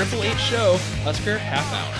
Triple H show, Husker Half Hour.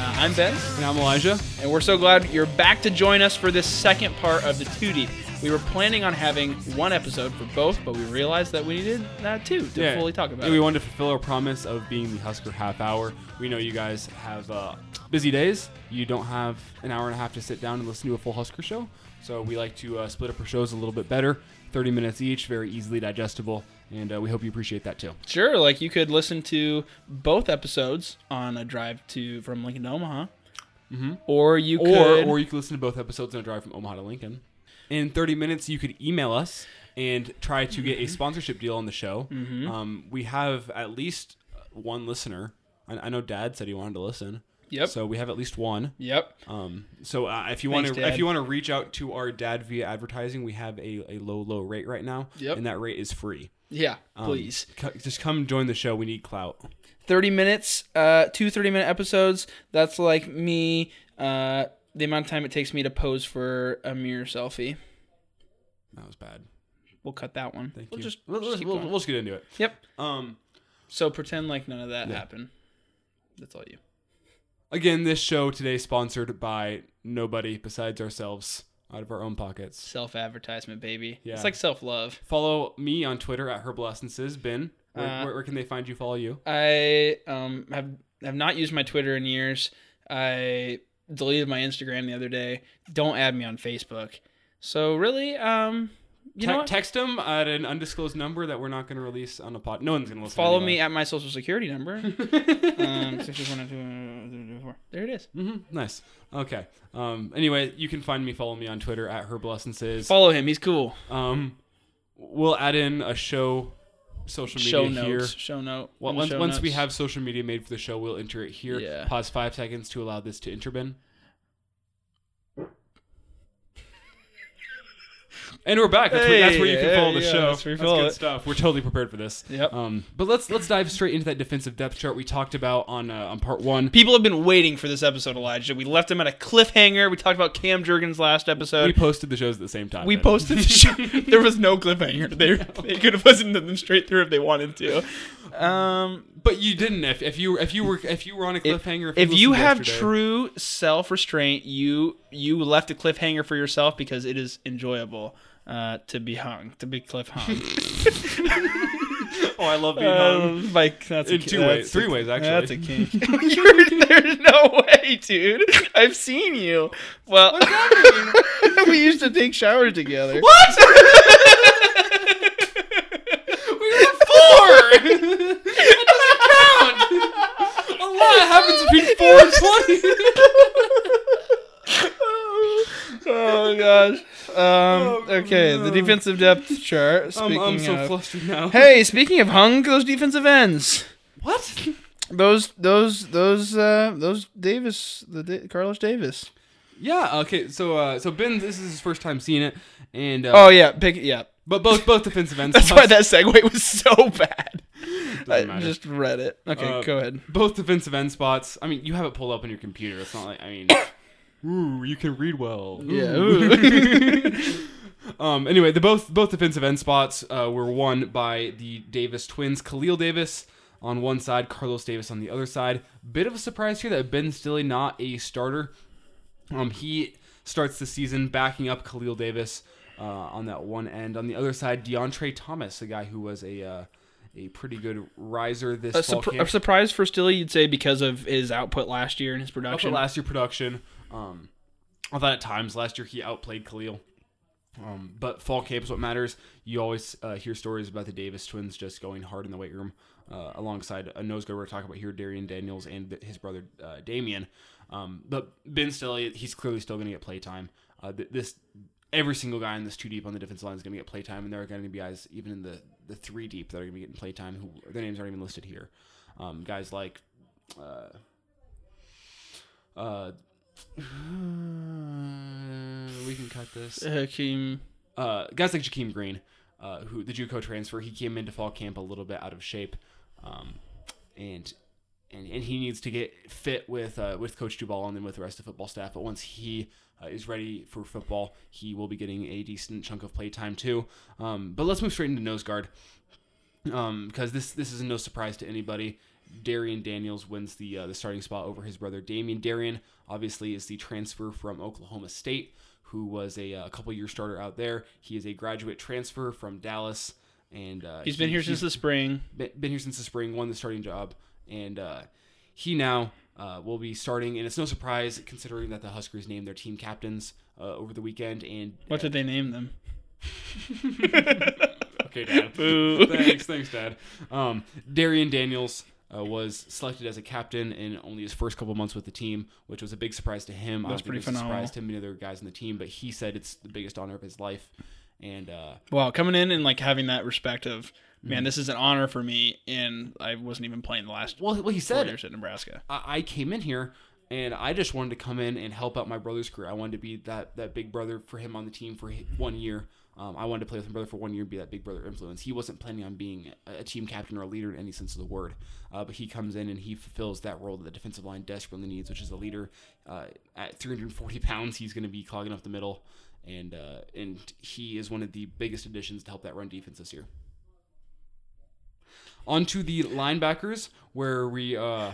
Uh, I'm Ben, And I'm Elijah. and we're so glad you're back to join us for this second part of the Two Deep. We were planning on having one episode for both, but we realized that we needed that too to fully talk about Yeah, we wanted to fulfill our promise of being the Husker half hour. We know you guys have uh, busy days. You don't have an hour and a half to sit down and listen to a full Husker show. So we like to uh, split up our shows a little bit better. 30 minutes each, very easily digestible. And uh, we hope you appreciate that too. Sure, like you could listen to both episodes on a drive to from Lincoln to Omaha, mm-hmm. or you Or, could, or you can listen to both episodes on a drive from Omaha to Lincoln. In 30 minutes, you could email us and try to get Mm-hmm. a sponsorship deal on the show. Um, we have at least one listener. I, I know Dad said he wanted to listen. Yep. So we have at least one. yep, Um, so uh, if you want to if you want to reach out to our dad via advertising, we have a, a low low rate right now, Yep. and that rate is free. yeah, Um, please. c- just come join the show. We need clout. 30 minutes, uh, two 30 minute episodes. That's like me, uh, the amount of time it takes me to pose for a mirror selfie. That was bad. We'll cut that one. Thank we'll you. Just, we'll, just we'll, we'll, just get into it. Yep. Um, So pretend like none of that Yeah. happened. That's all you. again, this show today sponsored by nobody besides ourselves out of our own pockets. Self advertisement, baby. Yeah. It's like self love. Follow me on Twitter at Herbal Essences. Ben, where, Uh, where, where can they find you? Follow you. I um have have not used my Twitter in years. I deleted my Instagram the other day. Don't add me on Facebook. So really, um, you Te- know what? text them at an undisclosed number that we're not going to release on a pod. No one's going to listen. Follow anyway. me at my social security number. um, there it is. Mm-hmm. Nice. Okay. Um, anyway, you can find me. Follow me on Twitter at Herbal Essences. Follow him. He's cool. Um, we'll add in a show social media Show here. Show note. Well, once show once we have social media made for the show, we'll enter it here. Yeah. Pause five seconds to allow this to enter And we're back. That's, where, that's where you can Hey, follow the yeah, show. that's you That's good it. stuff. We're totally prepared for this. Yep. Um, but let's let's dive straight into that defensive depth chart we talked about on uh, on part one. People have been waiting for this episode, Elijah. We left him at a cliffhanger. We talked about Cam Jurgens last episode. We posted the shows at the same time. We posted the show. there was no cliffhanger. They, they could have listened to them straight through if they wanted to. Um, But you didn't. If, if you if you were if you were on a cliffhanger, if you listened have yesterday- true self restraint, you you left a cliffhanger for yourself because it is enjoyable uh, to be hung, to be cliff hung. oh, I love being hung. Um, like that's a In ki- two ways, a- three ways, actually. That's a kink. There's no way, dude. I've seen you. Well, we used to take showers together. What? we were four. it doesn't count. A lot happens between four and twenty. Oh gosh. Um, okay, the defensive depth chart. I'm, I'm so of, flustered now. hey, speaking of hung, those defensive ends. What? Those those those uh those Davis the da- Carlos Davis. Yeah. Okay. So uh, so Ben, this is his first time seeing it, and uh, Oh yeah, pick yeah. but both both defensive ends. That's why that segue was so bad. I just read it. Okay, Uh, go ahead. both defensive end spots. I mean, you have it pulled up on your computer. It's not like I mean, ooh, you can read well. Yeah. Um. Anyway, the both both defensive end spots uh, were won by the Davis twins. Khalil Davis on one side, Carlos Davis on the other side. Bit of a surprise here that Ben Stille not a starter. Um. He starts the season backing up Khalil Davis uh, on that one end. On the other side, DeAndre Thomas, a guy who was a uh, a pretty good riser this A, fall surpri- camp. a surprise for Stille, you'd say, because of his output last year and his production. last year production. Um, I thought at times last year he outplayed Khalil. Um, but fall camp is what matters. You always uh, hear stories about the Davis twins just going hard in the weight room, uh, alongside a nose guard we're talking about here, Darrion Daniels, and his brother uh, Damion. Um, but Ben Stille, he's clearly still going to get playtime. Uh, this every single guy in this two deep on the defensive line is going to get playtime, and there are going to be guys even in the the three deep that are going to be getting playtime who their names aren't even listed here. Um, guys like. Uh, uh, we can cut this. Hakeem. Uh, guys like Jahkeem Green, uh, who the JUCO transfer, he came into fall camp a little bit out of shape, um, and and and he needs to get fit with uh, with Coach Duval and then with the rest of the football staff. But once he uh, is ready for football, he will be getting a decent chunk of play time too. Um, but let's move straight into nose guard. Um, because this this is no surprise to anybody. Darrion Daniels wins the uh, the starting spot over his brother Damion. Darrion obviously is the transfer from Oklahoma State, who was a, a couple year starter out there. He is a graduate transfer from Dallas, and uh, He's been he- here since the spring. been been here since the spring, won the starting job, and uh, he now uh, will be starting. And it's no surprise considering that the Huskers named their team captains uh, over the weekend. And What did they name them? okay, Dad. Boo. thanks, thanks, Dad. Um, Darrion Daniels. Uh, was selected as a captain in only his first couple months with the team, which was a big surprise to him. I That's don't think pretty it was a phenomenal. surprise to many other guys in the team, but he said it's the biggest honor of his life. And uh, Wow, coming in and like having that respect of man, this is an honor for me, and I wasn't even playing the last well, well, he four said years at Nebraska. I, I came in here and I just wanted to come in and help out my brother's career. I wanted to be that that big brother for him on the team for hi- one year. Um, I wanted to play with my brother for one year and be that big brother influence. He wasn't planning on being a, team captain or a leader in any sense of the word, uh, but he comes in and he fulfills that role that the defensive line desperately needs, which is a leader. Uh, at 340 pounds, he's going to be clogging up the middle, and uh, and he is one of the biggest additions to help that run defense this year. On to the linebackers, where we uh,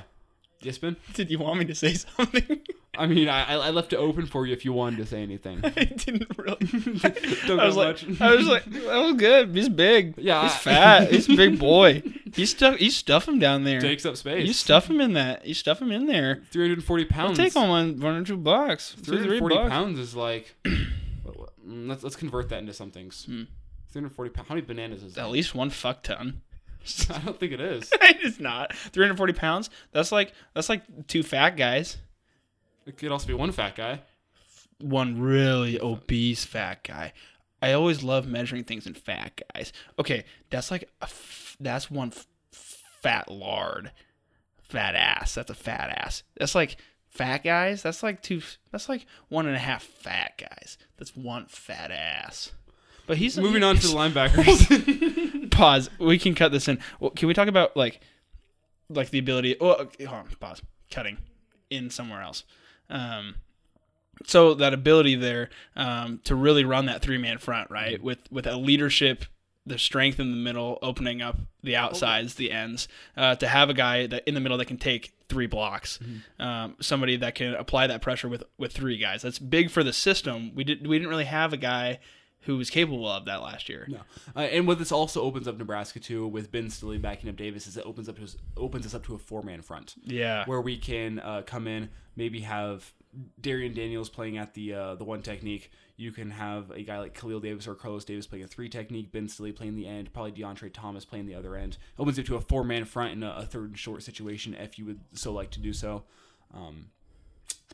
yes, Ben. Did you want me to say something? I mean, I, I left it open for you if you wanted to say anything. I didn't really. Don't I was like, much. I was like, that was good. He's big. Yeah, he's I- fat. He's a big boy. You stuff, you stuff him down there. Takes up space. You stuff him in that. You stuff him in there. 340 pounds. I'll pounds. take on one, one or two bucks. 340 pounds is like. mm, let's let's convert that into some things. Hmm. 340 pounds. How many bananas is that? At least one fuck ton. I don't think it is. it's not 340 pounds. That's like that's like two fat guys. It could also be one fat guy. One really obese fat guy. I always love measuring things in fat guys. Okay, that's like a f- that's one f- fat lard, fat ass. That's a fat ass. That's like fat guys. That's like two. That's like one and a half fat guys. That's one fat ass. But he's Moving on to the linebackers. pause. We can cut this in. Well, can we talk about like, like the ability? Oh, hold on. Pause. Cutting in somewhere else. Um, so that ability there um, to really run that three man front, right? With with a leadership, the strength in the middle, opening up the outsides, the ends, uh, to have a guy that in the middle that can take three blocks, um, somebody that can apply that pressure with with three guys. That's big for the system. We did we didn't really have a guy who was capable of that last year. No, uh, and what this also opens up Nebraska to with Ben Stille backing up Davis is it opens up to us, opens us up to a four man front. Yeah. where we can uh, come in, maybe have Darrion Daniels playing at the uh, the one technique. You can have a guy like Khalil Davis or Carlos Davis playing a three technique. Ben Stille playing the end. Probably DeAndre Thomas playing the other end. Opens it to a four man front in a, a third and short situation if you would so like to do so. Um,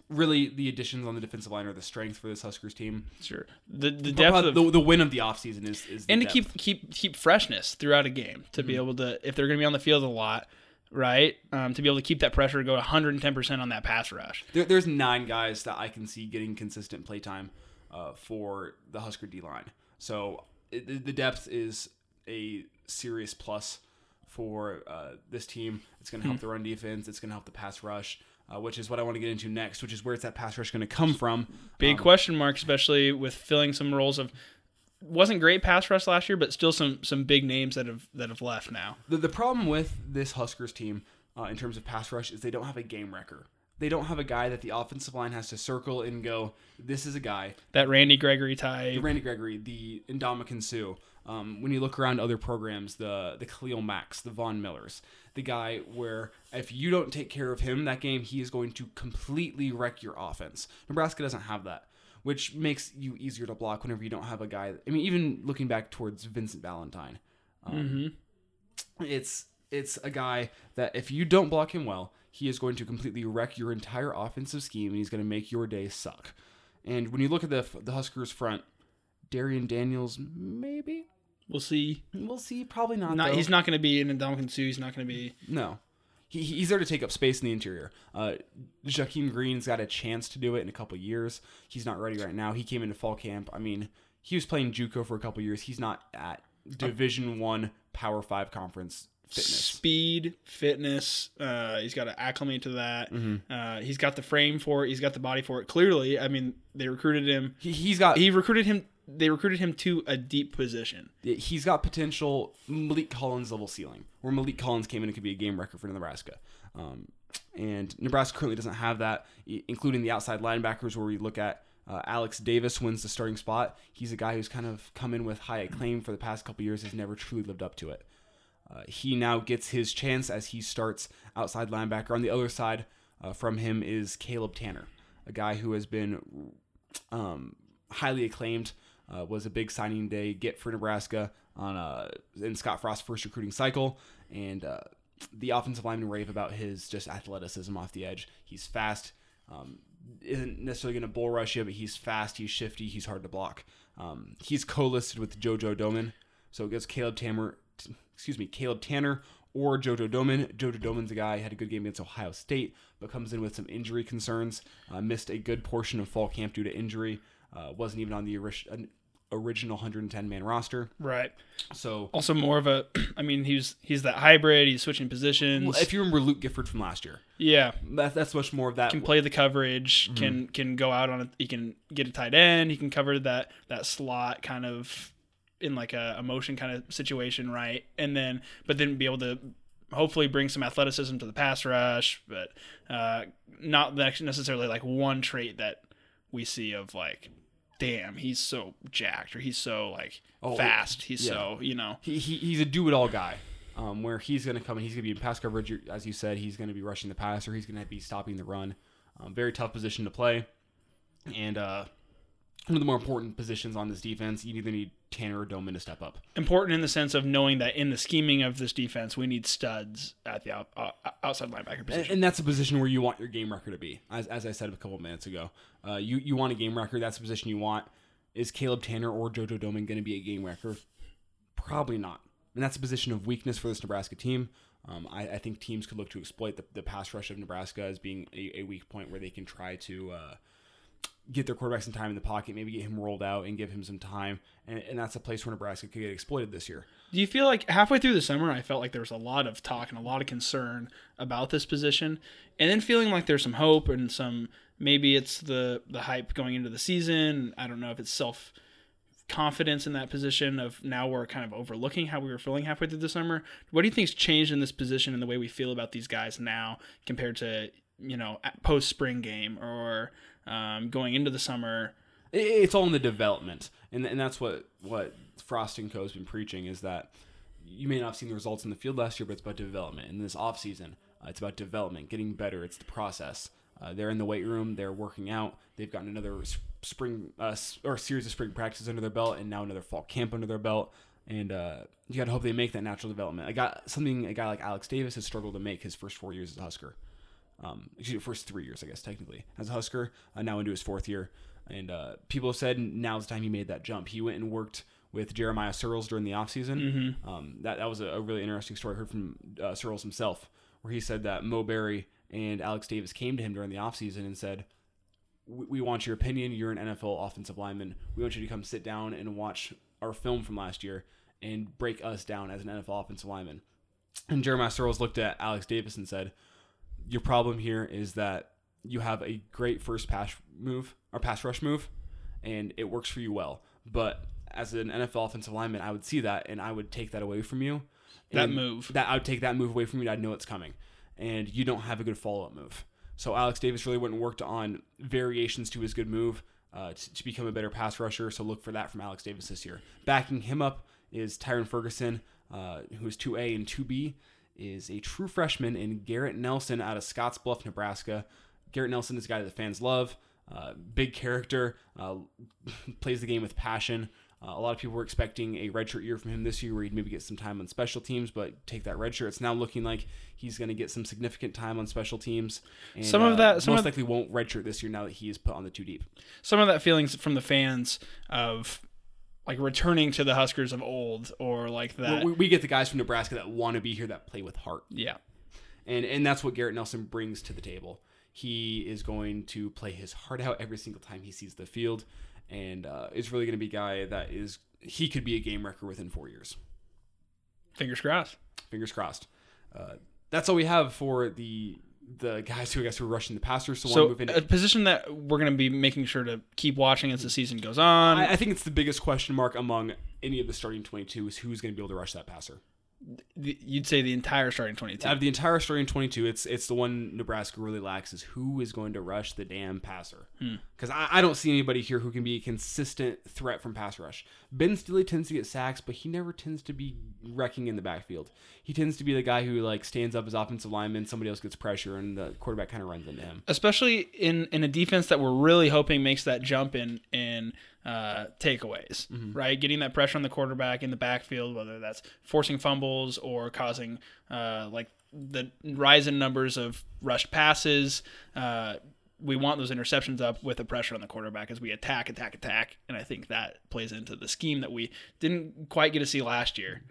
really, the additions on the defensive line are the strength for this Huskers team. Sure. The the depth Probably of the, the win of the offseason is is and to depth. keep keep keep freshness throughout a game to be able to if they're going to be on the field a lot, right? Um, to be able to keep that pressure go 110 percent on that pass rush. There, there's nine guys that I can see getting consistent play time uh, for the Husker D line. So it, the- depth is a serious plus for uh, this team. It's going to help the run defense. It's going to help the pass rush, uh, which is what I want to get into next. Which is where's that pass rush going to come from? Big question mark, especially with filling some roles of wasn't great pass rush last year, but still some some big names that have that have left now. The, the problem with this Huskers team uh, in terms of pass rush is they don't have a game wrecker. They don't have a guy that the offensive line has to circle and go, this is a guy That Randy Gregory type. Randy Gregory, the Ndamukong Suh. Um, when you look around other programs, the the Khalil Macks, the Von Millers, the guy where if you don't take care of him that game, he is going to completely wreck your offense. Nebraska doesn't have that, which makes you easier to block whenever you don't have a guy. I mean, even looking back towards Vincent Valentine, um, it's it's a guy that if you don't block him well, he is going to completely wreck your entire offensive scheme, and he's going to make your day suck. And when you look at the the Huskers front, Darrion Daniels, maybe We'll see. we'll see. Probably not. Not he's not going to be in Dominican Sue. He's not going to be. No. He, he's there to take up space in the interior. Uh, Jahkeem Green's got a chance to do it in a couple years. He's not ready right now. He came into fall camp. I mean, he was playing JUCO for a couple years. He's not at Division One Power Five conference fitness. Speed, fitness. Uh, he's got to acclimate to that. Mm-hmm. Uh, he's got the frame for it. He's got the body for it. Clearly, I mean, they recruited him. He, he's got He recruited him they recruited him to a deep position. He's got potential Maliek Collins level ceiling, where Maliek Collins came in and could be a game wrecker for Nebraska. Um, and Nebraska currently doesn't have that, including the outside linebackers, where we look at uh, Alex Davis wins the starting spot. He's a guy who's kind of come in with high acclaim for the past couple years, has never truly lived up to it. Uh, he now gets his chance as he starts outside linebacker. On the other side uh, from him is Caleb Tannor, a guy who has been um, highly acclaimed. Uh, was a big signing day get for Nebraska on uh, in Scott Frost's first recruiting cycle, and uh, the offensive linemen rave about his just athleticism off the edge. He's fast. Um, isn't necessarily going to bull rush you, but he's fast, he's shifty, he's hard to block. Um, he's co-listed with JoJo Domann, so it goes Caleb Tannor, excuse me, Caleb Tannor or JoJo Domann. JoJo Domann's a guy had a good game against Ohio State, but comes in with some injury concerns. Uh, missed a good portion of fall camp due to injury. Uh, wasn't even on the original 110 man roster. Right. So also more of a, I mean, he's he's that hybrid. He's switching positions. Well, if you remember Luke Gifford from last year, yeah, that, that's much more of that. Can play the coverage. Mm-hmm. Can can go out on. A, he can get a tight end. He can cover that that slot kind of in like a, a motion kind of situation, right? And then but then be able to hopefully bring some athleticism to the pass rush, but uh, not necessarily like one trait that we see of like damn, he's so jacked or he's so like oh, fast. He's yeah. so you know he, he he's a do it all guy. Um, where he's going to come and he's going to be in pass coverage, as you said, he's going to be rushing the pass or he's going to be stopping the run. Um, very tough position to play, and uh, one of the more important positions on this defense. You either need Tannor or Domann to step up. Important in the sense of knowing that in the scheming of this defense, we need studs at the out, uh, outside linebacker position. And, and, that's a position where you want your game wrecker to be. As, as I said a couple minutes ago, uh, you you want a game wrecker. That's the position you want. Is Caleb Tannor or JoJo Domann going to be a game wrecker? Probably not. And that's a position of weakness for this Nebraska team. Um, I, I, think teams could look to exploit the, the pass rush of Nebraska as being a, a weak point where they can try to uh, get their quarterback some time in the pocket, maybe get him rolled out and give him some time. And, and, that's a place where Nebraska could get exploited this year. Do you feel like halfway through the summer, I felt like there was a lot of talk and a lot of concern about this position, and then feeling like there's some hope and some maybe it's the the hype going into the season. I don't know if it's self confidence in that position of now we're kind of overlooking how we were feeling halfway through the summer. What do you think's changed in this position and the way we feel about these guys now compared to you know post spring game or um, going into the summer. It's all in the development, and and that's what what Frost and Co has been preaching is that you may not have seen the results in the field last year, but it's about development. In this off season, uh, it's about development, getting better. It's the process. Uh, they're in the weight room. They're working out. They've gotten another spring uh, or series of spring practices under their belt, and now another fall camp under their belt. And uh, you got to hope they make that natural development. I got something a guy like Alex Davis has struggled to make his first four years as a Husker um, excuse me, first three years, I guess, technically, as a Husker, uh, now into his fourth year. And uh, people have said now's the time he made that jump. He went and worked with Jeremiah Sirles during the offseason. Mm-hmm. Um, that, that was a, a, really interesting story I heard from uh, Sirles himself, where he said that Mo Barry and Alex Davis came to him during the offseason and said, we want your opinion. You're an NFL offensive lineman. We want you to come sit down and watch our film from last year and break us down as an NFL offensive lineman. And Jeremiah Sirles looked at Alex Davis and said, your problem here is that you have a great first pass move or pass rush move, and it works for you well. But as an NFL offensive lineman, I would see that and I would take that away from you. That move. That I would take that move away from you. I'd know it's coming, and you don't have a good follow up move. So Alex Davis really went and worked on variations to his good move uh, to, to, become a better pass rusher. So look for that from Alex Davis this year. Backing him up is Tyrin Ferguson, uh, who is 2A and 2B is a true freshman in Garrett Nelson out of Scottsbluff, Nebraska. Garrett Nelson is a guy that the fans love. Uh, big character, uh, plays the game with passion. Uh, a lot of people were expecting a redshirt year from him this year, where he'd maybe get some time on special teams, but take that redshirt. It's now looking like he's going to get some significant time on special teams. And, some of that, uh, some most of, likely won't redshirt this year now that he is put on the two deep. Some of that feelings from the fans of like returning to the Huskers of old, or like that. We, we get the guys from Nebraska that want to be here, that play with heart. Yeah, and and that's what Garrett Nelson brings to the table. He is going to play his heart out every single time he sees the field, and uh, is really going to be a guy that is he could be a game wrecker within four years. Fingers crossed. Fingers crossed. Uh, that's all we have for the the guys who I guess who are rushing the passer. So, So want to move into a position that we're going to be making sure to keep watching as the season goes on. I, I think it's the biggest question mark among any of the starting 22 is who's going to be able to rush that passer. You'd say the entire starting 22. Out of the entire starting 22, it's it's the one Nebraska really lacks is who is going to rush the damn passer. Hmm. Because I, I don't see anybody here who can be a consistent threat from pass rush. Ben Stille tends to get sacks, but he never tends to be wrecking in the backfield. He tends to be the guy who like stands up as offensive lineman, somebody else gets pressure, and the quarterback kind of runs into him. especially in in a defense that we're really hoping makes that jump in in uh, takeaways, right? Getting that pressure on the quarterback in the backfield, whether that's forcing fumbles or causing uh, like the rise in numbers of rushed passes. Uh, we want those interceptions up with the pressure on the quarterback as we attack, attack, attack, and I think that plays into the scheme that we didn't quite get to see last year.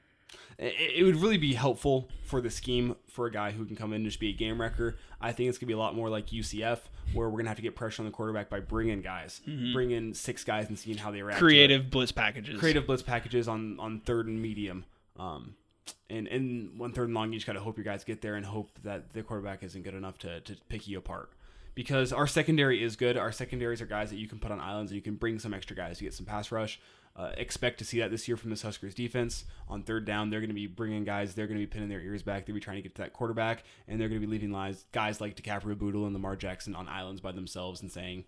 It would really be helpful for the scheme for a guy who can come in and just be a game wrecker. I think it's gonna be a lot more like UCF, where we're gonna have to get pressure on the quarterback by bringing guys, bring in six guys and seeing how they react. to. Creative blitz packages. creative blitz packages on on third and medium. Um, and and one third and long, you just gotta hope your guys get there and hope that the quarterback isn't good enough to to pick you apart. Because our secondary is good. Our secondaries are guys that you can put on islands and you can bring some extra guys to get some pass rush. Uh, expect to see that this year from this Huskers defense. On third down, they're going to be bringing guys. They're going to be pinning their ears back. They'll be trying to get to that quarterback, and they're going to be leaving lies, guys like DiCaprio Bootle and Lamar Jackson on islands by themselves and saying,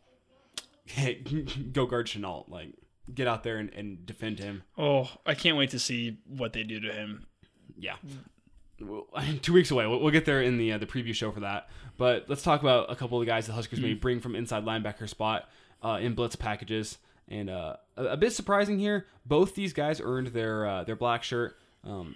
"Hey, go guard Shenault. Like, get out there and, and defend him." Oh, I can't wait to see what they do to him. Yeah. Well, two weeks away. We'll, we'll get there in the uh, the preview show for that. But let's talk about a couple of the guys the Huskers may bring from inside linebacker spot uh, in blitz packages. And uh, a, a bit surprising here, both these guys earned their uh, their black shirt. Um,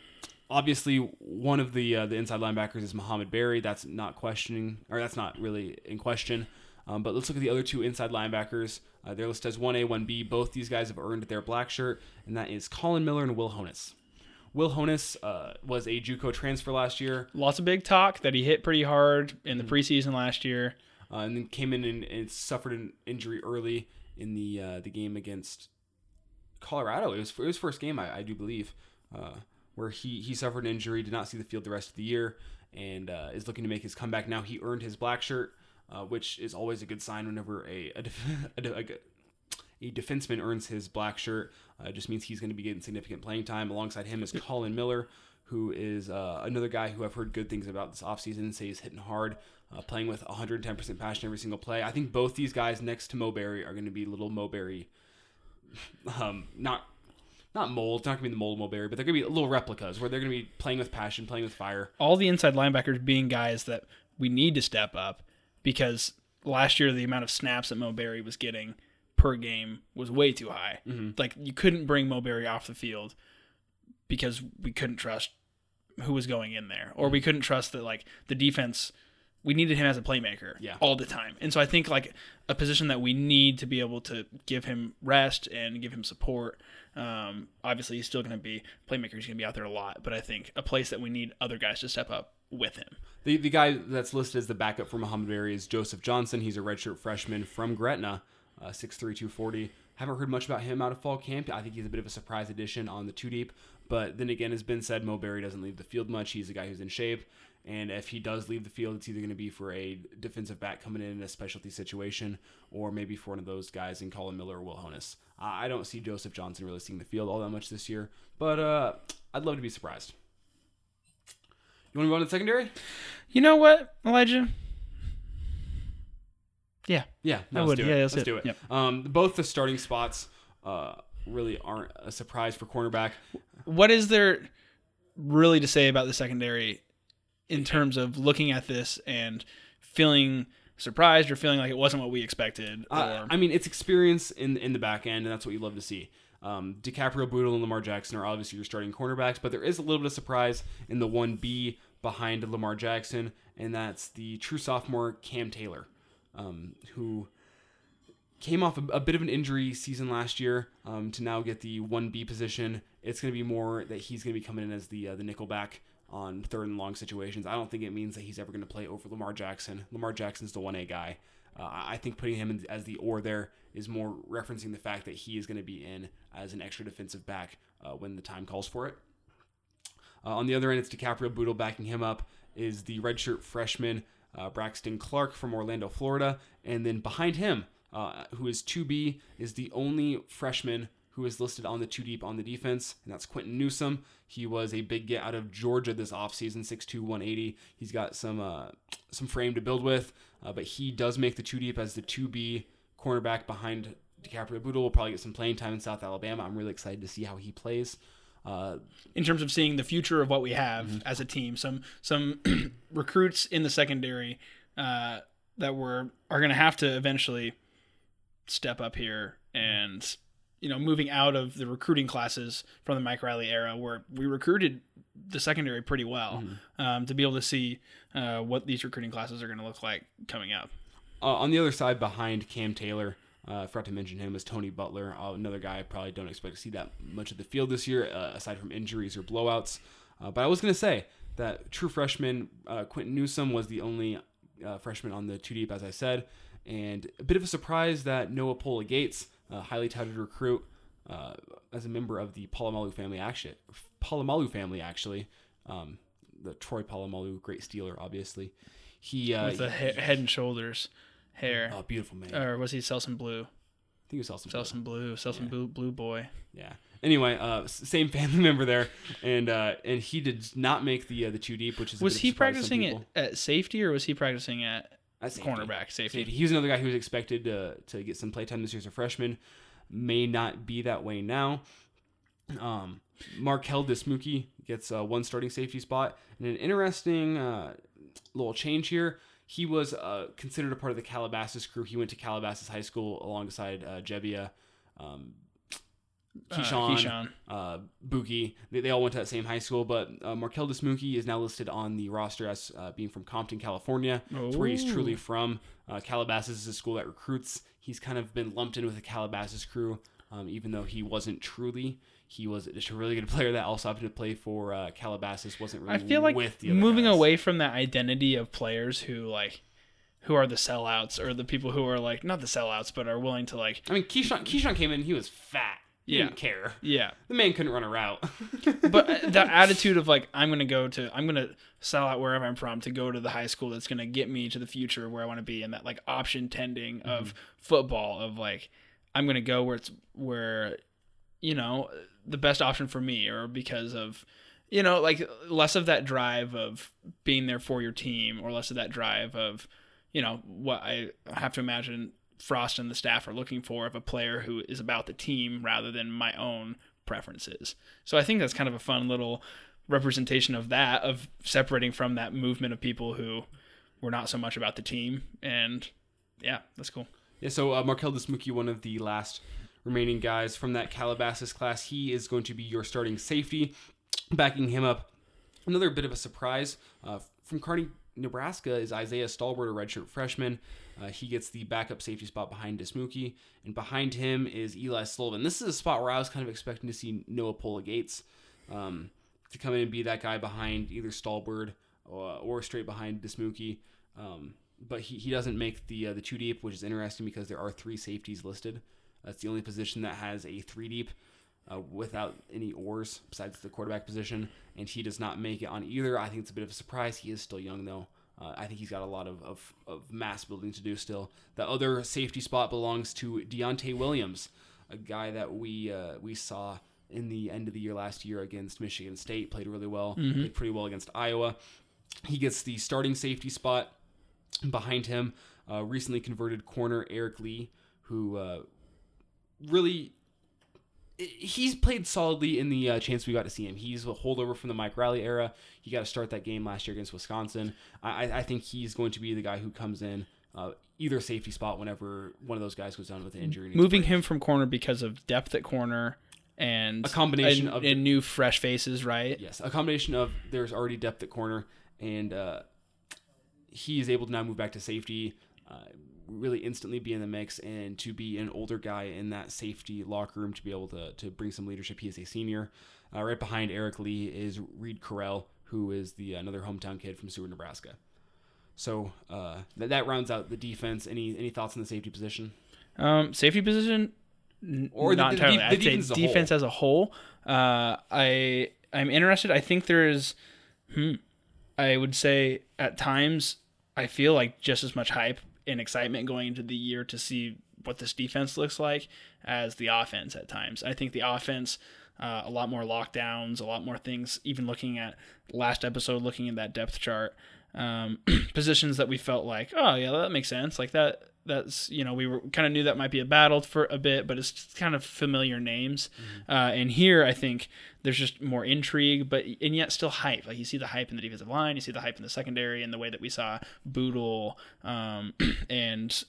obviously, one of the uh, the inside linebackers is Mohamed Barry. That's not questioning, or that's not really in question. Um, but let's look at the other two inside linebackers. Uh, they're listed as 1A, 1B. Both these guys have earned their black shirt, and that is Collin Miller and Will Honas. Will Honas uh, was a JUCO transfer last year, Lots of big talk that he hit pretty hard in Mm-hmm. the preseason last year. uh, and then came in and, and suffered an injury early in the uh, the game against Colorado. It was it was first game, I, I do believe, uh, where he he suffered an injury, did not see the field the rest of the year, and uh, is looking to make his comeback now. He earned his black shirt, uh, which is always a good sign whenever a a, a, a, a defenseman earns his black shirt. Uh, it just means he's going to be getting significant playing time. Alongside him is Collin Miller, who is uh, another guy who I've heard good things about this offseason. And say he's hitting hard, uh, playing with 110% passion every single play. I think both these guys next to Mo Barry are going to be little Mo Barry, um, not not molds, not to be the mold Mo Barry, but they're going to be little replicas where they're going to be playing with passion, playing with fire. All the inside linebackers being guys that we need to step up because last year the amount of snaps that Mo Barry was getting per game was way too high. Mm-hmm. Like you couldn't bring Mo Barry off the field because we couldn't trust who was going in there, or we couldn't trust that like the defense. We needed him as a playmaker Yeah. all the time, and so I think like a position that we need to be able to give him rest and give him support. Um, obviously, he's still going to be playmaker. He's going to be out there a lot, but I think a place that we need other guys to step up with him. The, the guy that's listed as the backup for Mohamed Barry is Joseph Johnson. He's a redshirt freshman from Gretna, uh, 6'3", 240. Haven't heard much about him out of fall camp. I think he's a bit of a surprise addition on the two deep. But then again, as Ben said, Mo Barry doesn't leave the field much. He's a guy who's in shape. And if he does leave the field, it's either going to be for a defensive back coming in in a specialty situation or maybe for one of those guys in Collin Miller or Will Honas. I don't see Joseph Johnson really seeing the field all that much this year. But uh, I'd love to be surprised. You want to go on to the secondary? You know what, Elijah? Yeah, Yeah, I let's would. do it. Yeah, let's, let's do it. it. Um, both the starting spots uh, really aren't a surprise for cornerback. what is there really to say about the secondary in terms of looking at this and feeling surprised or feeling like it wasn't what we expected? Or, Uh, I mean, it's experience in in the back end, and that's what you love to see. Um, DiCaprio, Bootle, and Lamar Jackson are obviously your starting cornerbacks, but there is a little bit of surprise in the one B behind Lamar Jackson, and that's the true sophomore Cam Taylor, um, who came off a, a bit of an injury season last year um, to now get the 1B position. It's going to be more that he's going to be coming in as the uh, the nickelback on third and long situations. I don't think it means that he's ever going to play over Lamar Jackson. Lamar Jackson's the 1A guy. Uh, I think putting him as the or there is more referencing the fact that he is going to be in as an extra defensive back uh, when the time calls for it. Uh, on the other end, it's DiCaprio Bootle backing him up. Is the redshirt freshman uh, Braxton Clark from Orlando, Florida, and then behind him, uh, who is 2B, is the only freshman who is listed on the two deep on the defense, and that's Quinton Newsome. He was a big get out of Georgia this offseason, 6'2", 180. He's got some uh, some frame to build with, uh, but he does make the two deep as the 2B cornerback behind DiCaprio Bootle. Will probably get some playing time in South Alabama. I'm really excited to see how he plays. Uh, in terms of seeing the future of what we have mm-hmm. as a team. Some some recruits in the secondary uh, that we're are going to have to eventually step up here and you know moving out of the recruiting classes from the Mike Riley era where we recruited the secondary pretty well mm-hmm. um, to be able to see uh, what these recruiting classes are going to look like coming up. Uh, on the other side, behind Cam Taylor, uh, I forgot to mention him as Tony Butler, uh, another guy I probably don't expect to see that much of the field this year, uh, aside from injuries or blowouts. Uh, but I was going to say that true freshman uh, Quinton Newsome was the only uh, freshman on the two deep, as I said, and a bit of a surprise that Noa Pola-Gates, a highly touted recruit, as a member of the Polamalu family, actually, Polamalu family, actually, um, the Troy Polamalu, great Steeler, obviously. He with the he- head and shoulders hair. Oh, beautiful man. Or was he Selsun Blue? I think he was Selsun Selsun Blue. Selsun yeah. Blue, Blue boy. Yeah. Anyway, uh, same family member there, and uh, and he did not make the uh, the two deep, which is was he practicing at, at safety or was he practicing at, at safety. cornerback safety? safety? He was another guy who was expected to to get some playtime this year as a freshman. May not be that way now. Um, Marquel Dismuke gets uh, one starting safety spot, and an interesting uh, little change here he was uh, considered a part of the Calabasas crew. He went to Calabasas High School alongside uh, Gebbia, um, Keyshawn, uh, Keyshawn. Uh, Buki. They, they, all went to that same high school, but uh, Marquel Dismuke is now listed on the roster as uh, being from Compton, California. It's where he's truly from. Uh, Calabasas is a school that recruits. He's kind of been lumped in with the Calabasas crew, um, even though he wasn't truly. He was just a really good player that also happened to play for uh, Calabasas. wasn't really. I feel like moving guys. away from that identity of players who like, who are the sellouts or the people who are like not the sellouts but are willing to like. I mean, Keyshawn Keyshawn came in. He was fat. He yeah. didn't care. Yeah. The man couldn't run a route. but uh, the attitude of like I'm gonna go to I'm gonna sell out wherever I'm from to go to the high school that's gonna get me to the future where I want to be and that like option tending mm-hmm. of football of like I'm gonna go where it's where you know the best option for me or because of you know like less of that drive of being there for your team or less of that drive of you know what I have to imagine Frost and the staff are looking for of a player who is about the team rather than my own preferences. So I think that's kind of a fun little representation of that of separating from that movement of people who were not so much about the team and yeah, that's cool. Yeah, so uh, Marquel Dismuke, one of the last remaining guys from that Calabasas class. He is going to be your starting safety. Backing him up, another bit of a surprise uh, from Kearney, Nebraska is Isaiah Stalbird, a redshirt freshman. Uh, he gets the backup safety spot behind Dismuke, and behind him is Eli Sullivan. This is a spot where I was kind of expecting to see Noa Pola-Gates um, to come in and be that guy behind either Stalbird or, or straight behind Dismuke. Um, but he, he doesn't make the uh, the two deep, which is interesting because there are three safeties listed. That's the only position that has a three deep uh, without any oars besides the quarterback position, and he does not make it on either. I think it's a bit of a surprise. He is still young though. Uh, I think he's got a lot of, of, of mass building to do still. The other safety spot belongs to Deontai Williams, a guy that we uh, we saw in the end of the year last year against Michigan State. Played really well. Mm-hmm. Played pretty well against Iowa. He gets the starting safety spot behind him. Uh, recently converted corner Eric Lee, who uh, really he's played solidly in the uh, chance we got to see him. He's a holdover from the Mike Riley era. He got to start that game last year against Wisconsin. I, I think he's going to be the guy who comes in uh, either safety spot whenever one of those guys goes down with an injury. Moving him from corner because of depth at corner and a combination and, of and new fresh faces, right? Yes, a combination of there's already depth at corner and uh, he's able to now move back to safety. Uh, really instantly be in the mix and to be an older guy in that safety locker room to be able to, to bring some leadership. He is a senior. Uh, right behind Eric Lee is Reid Karel, who is the another hometown kid from Seward, Nebraska. So uh, that, that rounds out the defense. Any any thoughts on the safety position? Um, safety position, or not the, entirely. The, the defense, as, defense a as a whole. Uh, I I'm interested. I think there's, hmm, I would say at times I feel like just as much hype and excitement going into the year to see what this defense looks like as the offense at times. I think the offense, uh, a lot more lockdowns, a lot more things. Even looking at last episode, looking at that depth chart, um, positions that we felt like, oh yeah, that makes sense. Like that. That's you know we were kind of knew that might be a battle for a bit, but it's kind of familiar names. Mm-hmm. Uh, and here I think there's just more intrigue, but and yet still hype. Like you see the hype in the defensive line, you see the hype in the secondary, and the way that we saw Bootle um, and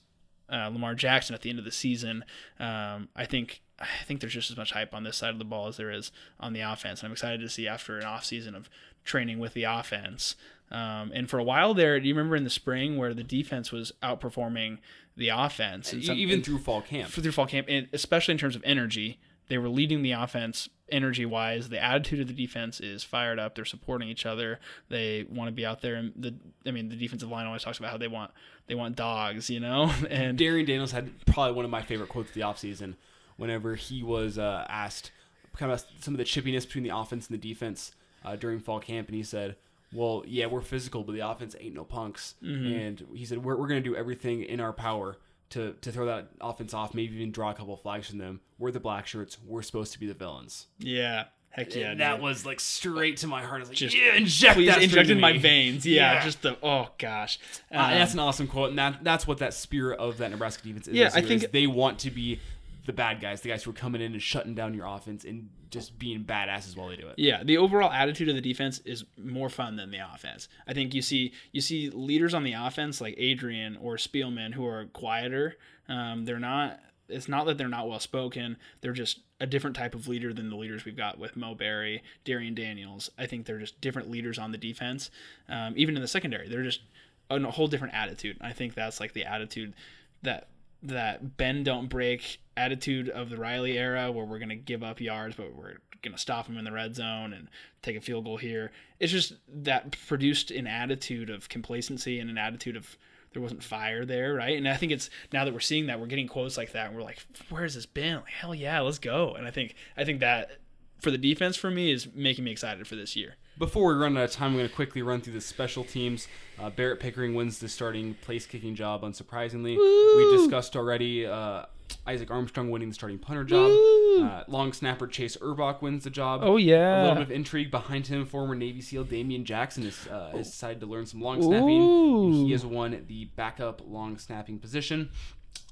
uh, Lamar Jackson at the end of the season. Um, I think I think there's just as much hype on this side of the ball as there is on the offense. And I'm excited to see after an off season of training with the offense. Um, and for a while there, do you remember in the spring where the defense was outperforming the offense? And some- even through fall camp. through fall camp, and especially in terms of energy, they were leading the offense energy wise. The attitude of the defense is fired up. They're supporting each other. They want to be out there. And the I mean, the defensive line always talks about how they want they want dogs, you know. And Darrion Daniels had probably one of my favorite quotes of the offseason whenever he was uh, asked kind of some of the chippiness between the offense and the defense uh, during fall camp, and he said, "Well, yeah, we're physical, but the offense ain't no punks." And he said, "We're, we're going to do everything in our power." To, to throw that offense off, maybe even draw a couple of flags from them. We're the black shirts. We're supposed to be the villains. yeah, heck yeah, And that dude. was like straight to my heart. I was like, Just yeah, inject Please that inject in my me." veins. Yeah, Yeah. just the oh gosh. Uh, Um, that's an awesome quote, and that that's what that spirit of that Nebraska defense is. Yeah, I think- is they want to be the bad guys, the guys who are coming in and shutting down your offense and just being badasses while they do it. Yeah, the overall attitude of the defense is more fun than the offense. I think you see you see leaders on the offense like Adrian or Spielman who are quieter. Um, they're not. It's not that they're not well spoken. They're just a different type of leader than the leaders we've got with Mo Barry, Darrion Daniels. I think they're just different leaders on the defense. Um, even in the secondary, they're just a whole different attitude. I think that's like the attitude that that bend don't break attitude of the Riley era where we're going to give up yards but we're going to stop them in the red zone and take a field goal here. It's just that produced an attitude of complacency and an attitude of there wasn't fire there, right? And I think it's now that we're seeing that we're getting quotes like that and we're like where has this been? Like hell yeah, let's go. And I think I think that for the defense for me is making me excited for this year. Before we run out of time, I'm going to quickly run through the special teams. Uh, Barret Pickering wins the starting place kicking job, unsurprisingly. We discussed already uh, Isaac Armstrong winning the starting punter job. Uh, long snapper Chase Urbach wins the job. Oh yeah. A little bit of intrigue behind him. Former Navy SEAL Damian Jackson has, uh, has decided to learn some long snapping. He has won the backup long snapping position.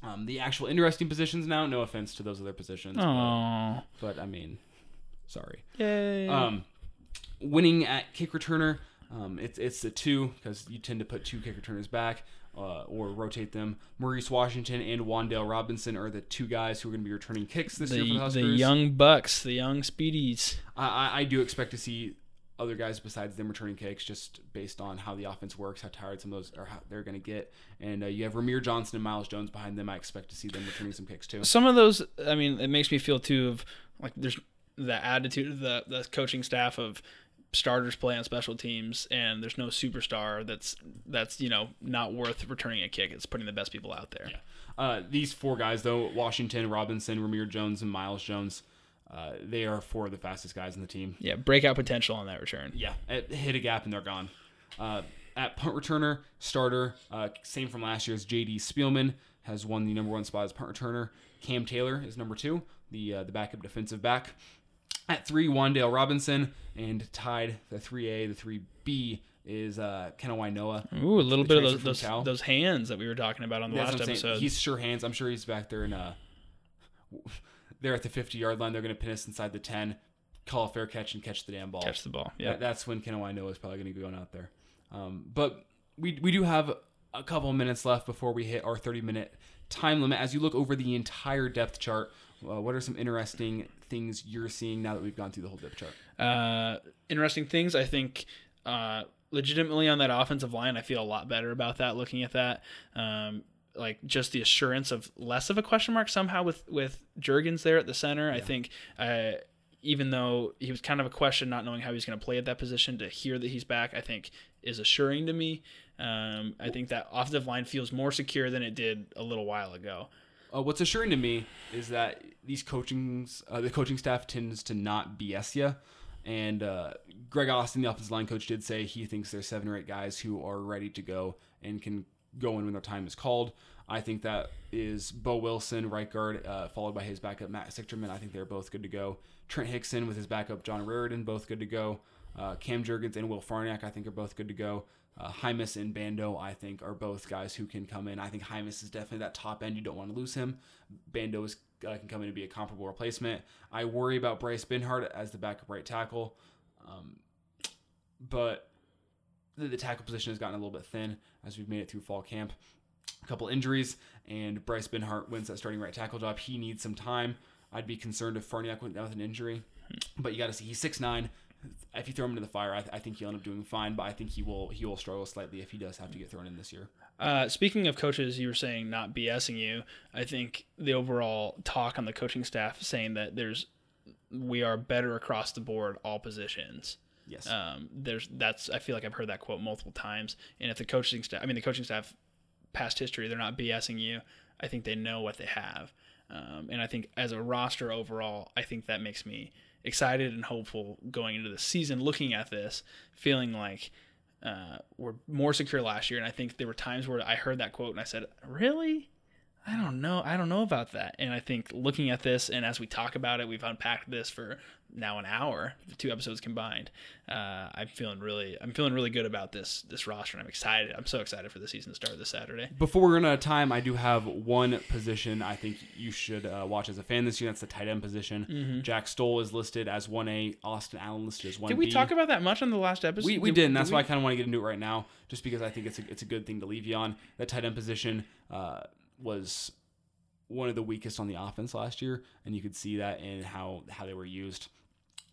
Um, the actual interesting positions now, no offense to those other positions, but, Oh. but I mean, sorry. Yay. Um, winning at kick returner, um, it's it's the two because you tend to put two kick returners back uh, or rotate them. Maurice Washington and Wan'Dale Robinson are the two guys who are going to be returning kicks this year for the the, Huskers. the young bucks, the young speedies. I, I, I do expect to see other guys besides them returning kicks, just based on how the offense works, how tired some of those are, how they're going to get. And uh, you have Rahmir Johnson and Miles Jones behind them. I expect to see them returning some kicks too. some of those i mean it makes me feel too of like there's the attitude of the, the coaching staff of starters play on special teams and there's no superstar that's that's you know not worth returning a kick it's putting the best people out there Uh, these four guys, though Washington, Robinson, Rahmir Jones, and Miles Jones, uh, they are four of the fastest guys in the team. yeah breakout potential on that return Yeah, it hit a gap and they're gone. Uh, at punt returner, starter, uh, same from last year's JD Spielman has won the number one spot as punt returner. Cam Taylor is number two, the uh, the backup defensive back. At three, Wan'Dale Robinson, and tied the three A, the three B is uh, Kanawai Noa. Ooh, a little bit of those those, those hands that we were talking about on the That's last what I'm saying. episode. He's sure hands. I'm sure he's back there and uh, they're at the 50 yard line. They're going to pin us inside the 10, call a fair catch, and catch the damn ball. Catch the ball. That- Yeah. that's when Kanawai Noa is probably going to be going out there. Um, but we we do have a couple minutes left before we hit our 30 minute time limit. As you look over the entire depth chart, uh, what are some interesting things you're seeing now that we've gone through the whole depth chart? Uh, interesting things. I think uh, legitimately on that offensive line, I feel a lot better about that. Looking at that, um, like just the assurance of less of a question mark somehow with with Jurgens there at the center. I think. Uh, even though he was kind of a question, not knowing how he's going to play at that position, to hear that he's back, I think is assuring to me. Um, I think that offensive line feels more secure than it did a little while ago. Uh, what's assuring to me is that these coachings, uh, the coaching staff tends to not BS you. And uh, Greg Austin, the offensive line coach, did say he thinks there's seven or eight guys who are ready to go and can go in when their time is called. I think that is Boe Wilson, right guard, uh, followed by his backup Matt Sichterman. I think they're both good to go. Trent Hixson with his backup John Raridon, both good to go. Uh, Cam Jurgens and Will Farniok, I think, are both good to go. Uh, Hymus and Bando, I think, are both guys who can come in. I think Hymus is definitely that top end. You don't want to lose him. Bando is, uh, can come in and be a comparable replacement. I worry about Bryce Benhart as the backup right tackle. Um, but the, the tackle position has gotten a little bit thin as we've made it through fall camp. A couple injuries, and Bryce Benhart wins that starting right tackle job. He needs some time. I'd be concerned if Farniok went down with an injury, but you got to see he's six nine. If you throw him into the fire, I, th- I think he'll end up doing fine. But I think he will he will struggle slightly if he does have to get thrown in this year. Uh, speaking of coaches, you were saying not BSing you. I think the overall talk on the coaching staff saying that there's we are better across the board, all positions. Yes. Um, there's that's I feel like I've heard that quote multiple times. And if the coaching staff, I mean the coaching staff, past history, they're not BSing you. I think they know what they have. Um, and I think as a roster overall, I think that makes me excited and hopeful going into the season, looking at this, feeling like uh, we're more secure last year. And I think there were times where I heard that quote and I said, "Really? I don't know. I don't know about that." And I think looking at this and as we talk about it, we've unpacked this for now an hour, the two episodes combined. Uh, I'm feeling really, I'm feeling really good about this this roster, and I'm excited. I'm so excited for the season to start this Saturday. Before we run out of time, I do have one position I think you should uh, watch as a fan this year. That's the tight end position. Jack Stoll is listed as 1A. Austin Allen listed as 1B. Did we talk about that much on the last episode? We, we did, and that's why I kind of want to get into it right now, just because I think it's a, it's a good thing to leave you on. That tight end position uh, was one of the weakest on the offense last year, and you could see that in how, how they were used.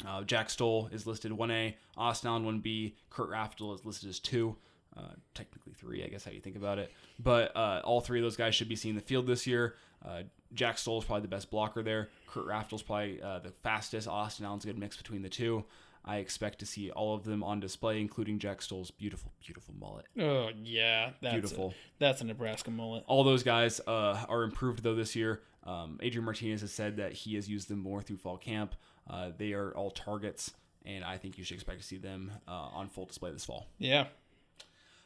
Uh, Jack Stoll is listed 1A, Austin Allen 1B, Kurt Rafdal is listed as 2. Uh, technically 3, I guess, how you think about it. But uh, all three of those guys should be seeing the field this year. Uh, Jack Stoll is probably the best blocker there. Kurt Rafdal's probably uh, the fastest. Austin Allen's a good mix between the two. I expect to see all of them on display, including Jack Stoll's beautiful, beautiful mullet. Oh yeah, that's Beautiful. A, that's a Nebraska mullet. All those guys uh, are improved though this year. Um, Adrian Martinez has said that he has used them more through fall camp. Uh, they are all targets, and I think you should expect to see them uh, on full display this fall. Yeah.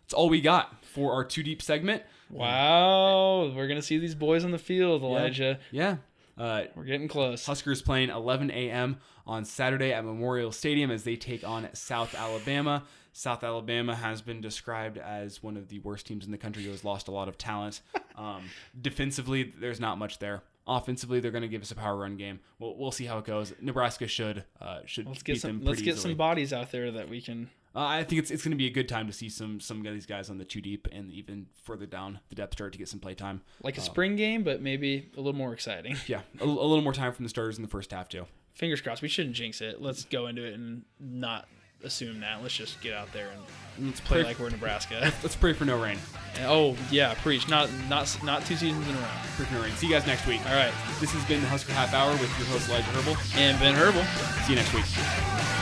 That's all we got for our two deep segment. Wow, we're gonna see these boys on the field, Elijah. Yeah. Uh, We're getting close. Huskers playing 11 a.m. on Saturday at Memorial Stadium as they take on South Alabama. South Alabama has been described as one of the worst teams in the country who has lost a lot of talent. Um, defensively, there's not much there. Offensively, they're going to give us a power run game. We'll, we'll see how it goes. Nebraska should uh, should Let's get some. them Let's get easily. some bodies out there that we can. Uh, I think it's it's going to be a good time to see some some of these guys on the two deep and even further down the depth chart to get some play time. Like a spring game, but maybe a little more exciting. Yeah, a, a little more time from the starters in the first half too. Fingers crossed. We shouldn't jinx it. Let's go into it and not assume that. Let's just get out there and Let's play pray, like we're Nebraska. let's pray for no rain. Oh yeah, preach. Not not not two seasons in a row. Pray for no rain. See you guys next week. All right. This has been the Husker Half Hour with your host Elijah Herbal. And Ben Herbal. See you next week.